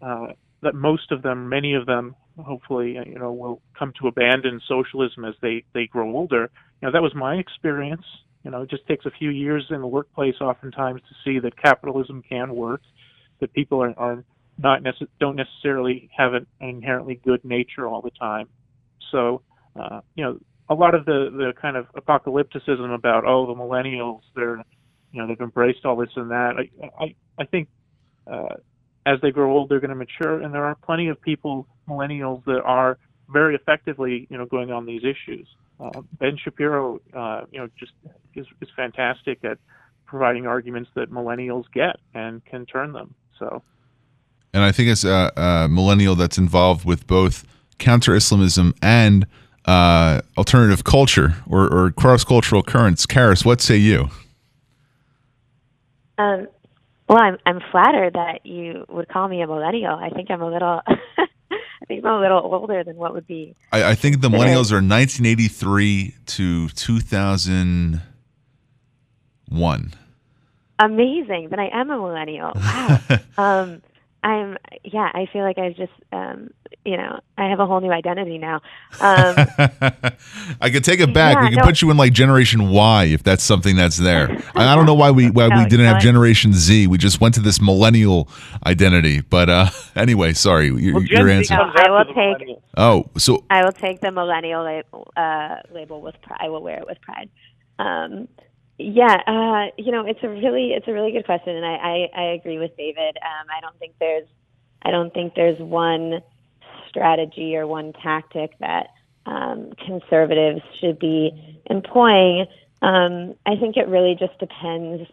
uh, that most of them, many of them, hopefully, uh, you know, will come to abandon socialism as they they grow older. You know, that was my experience. You know, it just takes a few years in the workplace, oftentimes, to see that capitalism can work, that people are, are not necess- don't necessarily have an inherently good nature all the time. So, uh, you know, a lot of the the kind of apocalypticism about oh the millennials they're you know they've embraced all this and that. I I, I think uh, as they grow old they're going to mature, and there are plenty of people millennials that are very effectively you know going on these issues. Uh, ben Shapiro, uh, you know, just is, is fantastic at providing arguments that millennials get and can turn them. So, and I think it's a, a millennial that's involved with both counter Islamism and uh, alternative culture or, or cross cultural currents. Karys, what say you? Um, well, I'm I'm flattered that you would call me a millennial. I think I'm a little. I think I'm a little older than what would be. I, I think the millennials are 1983 to 2001. Amazing. Then I am a millennial. Wow. um, I'm yeah, I feel like I've just um you know, I have a whole new identity now. Um I could take it back. Yeah, we can no, put you in like generation Y if that's something that's there. I don't know why we why no, we didn't have generation Z. We just went to this millennial identity. But uh anyway, sorry, your, well, your answer. I will take Oh, so I will take the millennial label, uh, label with pride. I will wear it with pride. Um yeah, uh, you know, it's a really it's a really good question, and I I, I agree with David. Um, I don't think there's I don't think there's one strategy or one tactic that um, conservatives should be employing. Um, I think it really just depends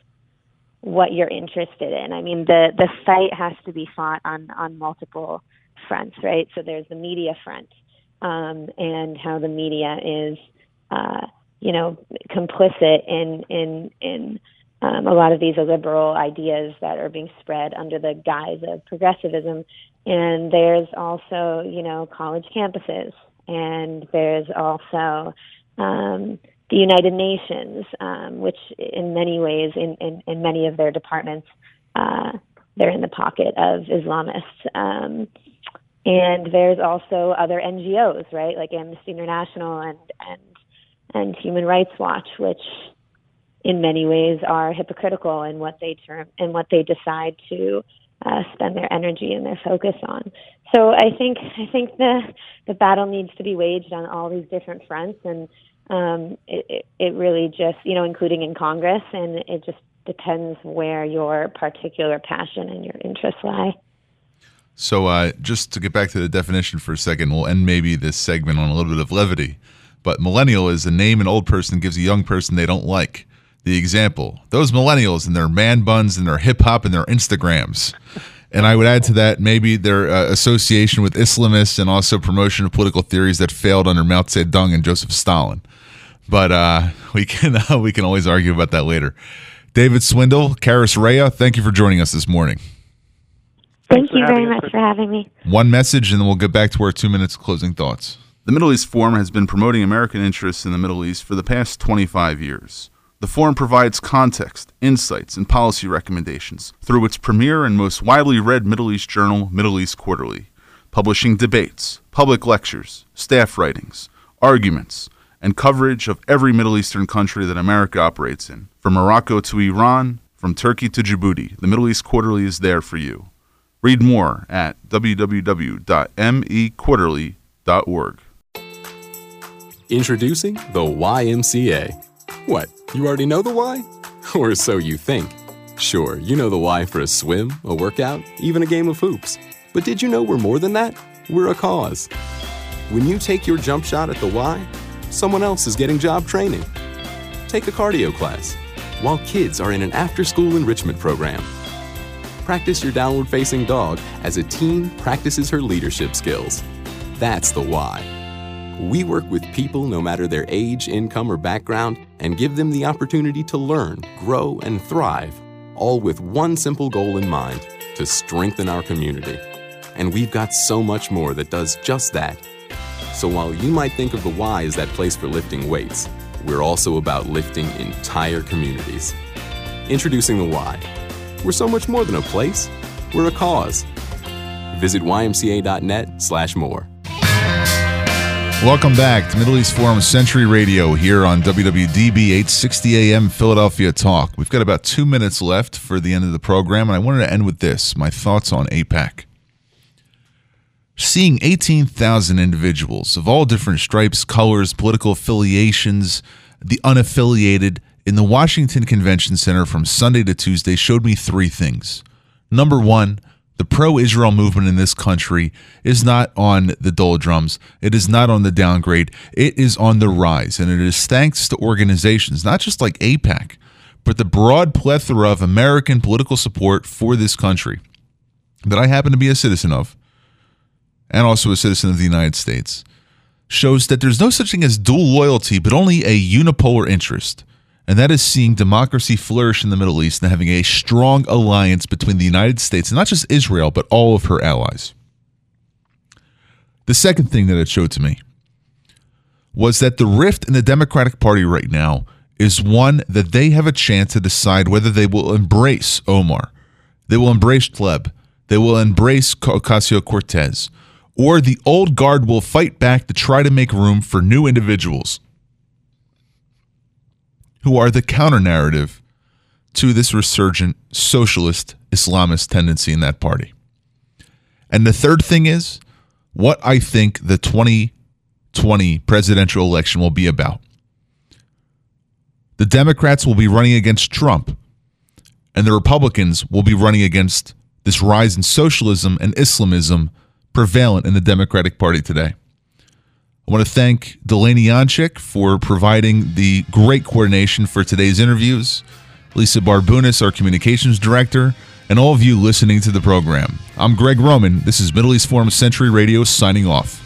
what you're interested in. I mean, the the fight has to be fought on on multiple fronts, right? So there's the media front um, and how the media is. Uh, you know, complicit in in in um, a lot of these liberal ideas that are being spread under the guise of progressivism. And there's also, you know, college campuses, and there's also um, the United Nations, um, which in many ways, in, in, in many of their departments, uh, they're in the pocket of Islamists. Um, and there's also other NGOs, right, like Amnesty International and, and and Human Rights Watch, which in many ways are hypocritical in what they term and what they decide to uh, spend their energy and their focus on. So I think I think the the battle needs to be waged on all these different fronts, and um, it, it, really just you know including in Congress, and it just depends where your particular passion and your interests lie. So, uh, just to get back to the definition for a second, we'll end maybe this segment on a little bit of levity. But millennial is a name an old person gives a young person they don't like. The example, those millennials and their man buns and their hip hop and their Instagrams. And I would add to that maybe their uh, association with Islamists and also promotion of political theories that failed under Mao Zedong and Joseph Stalin. But uh, we can uh, we can always argue about that later. David Swindle, Karys Rhea, thank you for joining us this morning. Thank you very much for having me. One message, and then we'll get back to our two minutes closing thoughts. The Middle East Forum has been promoting American interests in the Middle East for the past 25 years. The forum provides context, insights, and policy recommendations through its premier and most widely read Middle East journal, Middle East Quarterly, publishing debates, public lectures, staff writings, arguments, and coverage of every Middle Eastern country that America operates in. From Morocco to Iran, from Turkey to Djibouti, the Middle East Quarterly is there for you. Read more at www.mequarterly.org. Introducing the YMCA. What, you already know the why? Or so you think. Sure, you know the why for a swim, a workout, even a game of hoops. But did you know we're more than that? We're a cause. When you take your jump shot at the Y, someone else is getting job training. Take a cardio class, while kids are in an after school enrichment program. Practice your downward facing dog as a teen practices her leadership skills. That's the why. We work with people no matter their age, income, or background and give them the opportunity to learn, grow, and thrive, all with one simple goal in mind to strengthen our community. And we've got so much more that does just that. So while you might think of the Y as that place for lifting weights, we're also about lifting entire communities. Introducing the Y. We're so much more than a place, we're a cause. Visit ymca.net slash more. Welcome back to Middle East Forum Century Radio here on WWDB 860 AM Philadelphia Talk. We've got about two minutes left for the end of the program, and I wanted to end with this my thoughts on AIPAC. Seeing 18,000 individuals of all different stripes, colors, political affiliations, the unaffiliated, in the Washington Convention Center from Sunday to Tuesday showed me three things. Number one, the pro Israel movement in this country is not on the doldrums. It is not on the downgrade. It is on the rise. And it is thanks to organizations, not just like AIPAC, but the broad plethora of American political support for this country that I happen to be a citizen of, and also a citizen of the United States, shows that there's no such thing as dual loyalty, but only a unipolar interest and that is seeing democracy flourish in the Middle East and having a strong alliance between the United States and not just Israel, but all of her allies. The second thing that it showed to me was that the rift in the Democratic Party right now is one that they have a chance to decide whether they will embrace Omar, they will embrace Tlaib, they will embrace Ocasio Cortez, or the old guard will fight back to try to make room for new individuals who are the counter narrative to this resurgent socialist Islamist tendency in that party. And the third thing is what I think the 2020 presidential election will be about. The Democrats will be running against Trump, and the Republicans will be running against this rise in socialism and Islamism prevalent in the Democratic Party today. I want to thank Delaney Yanchik for providing the great coordination for today's interviews, Lisa Barbounis, our communications director, and all of you listening to the program. I'm Greg Roman. This is Middle East Forum Century Radio signing off.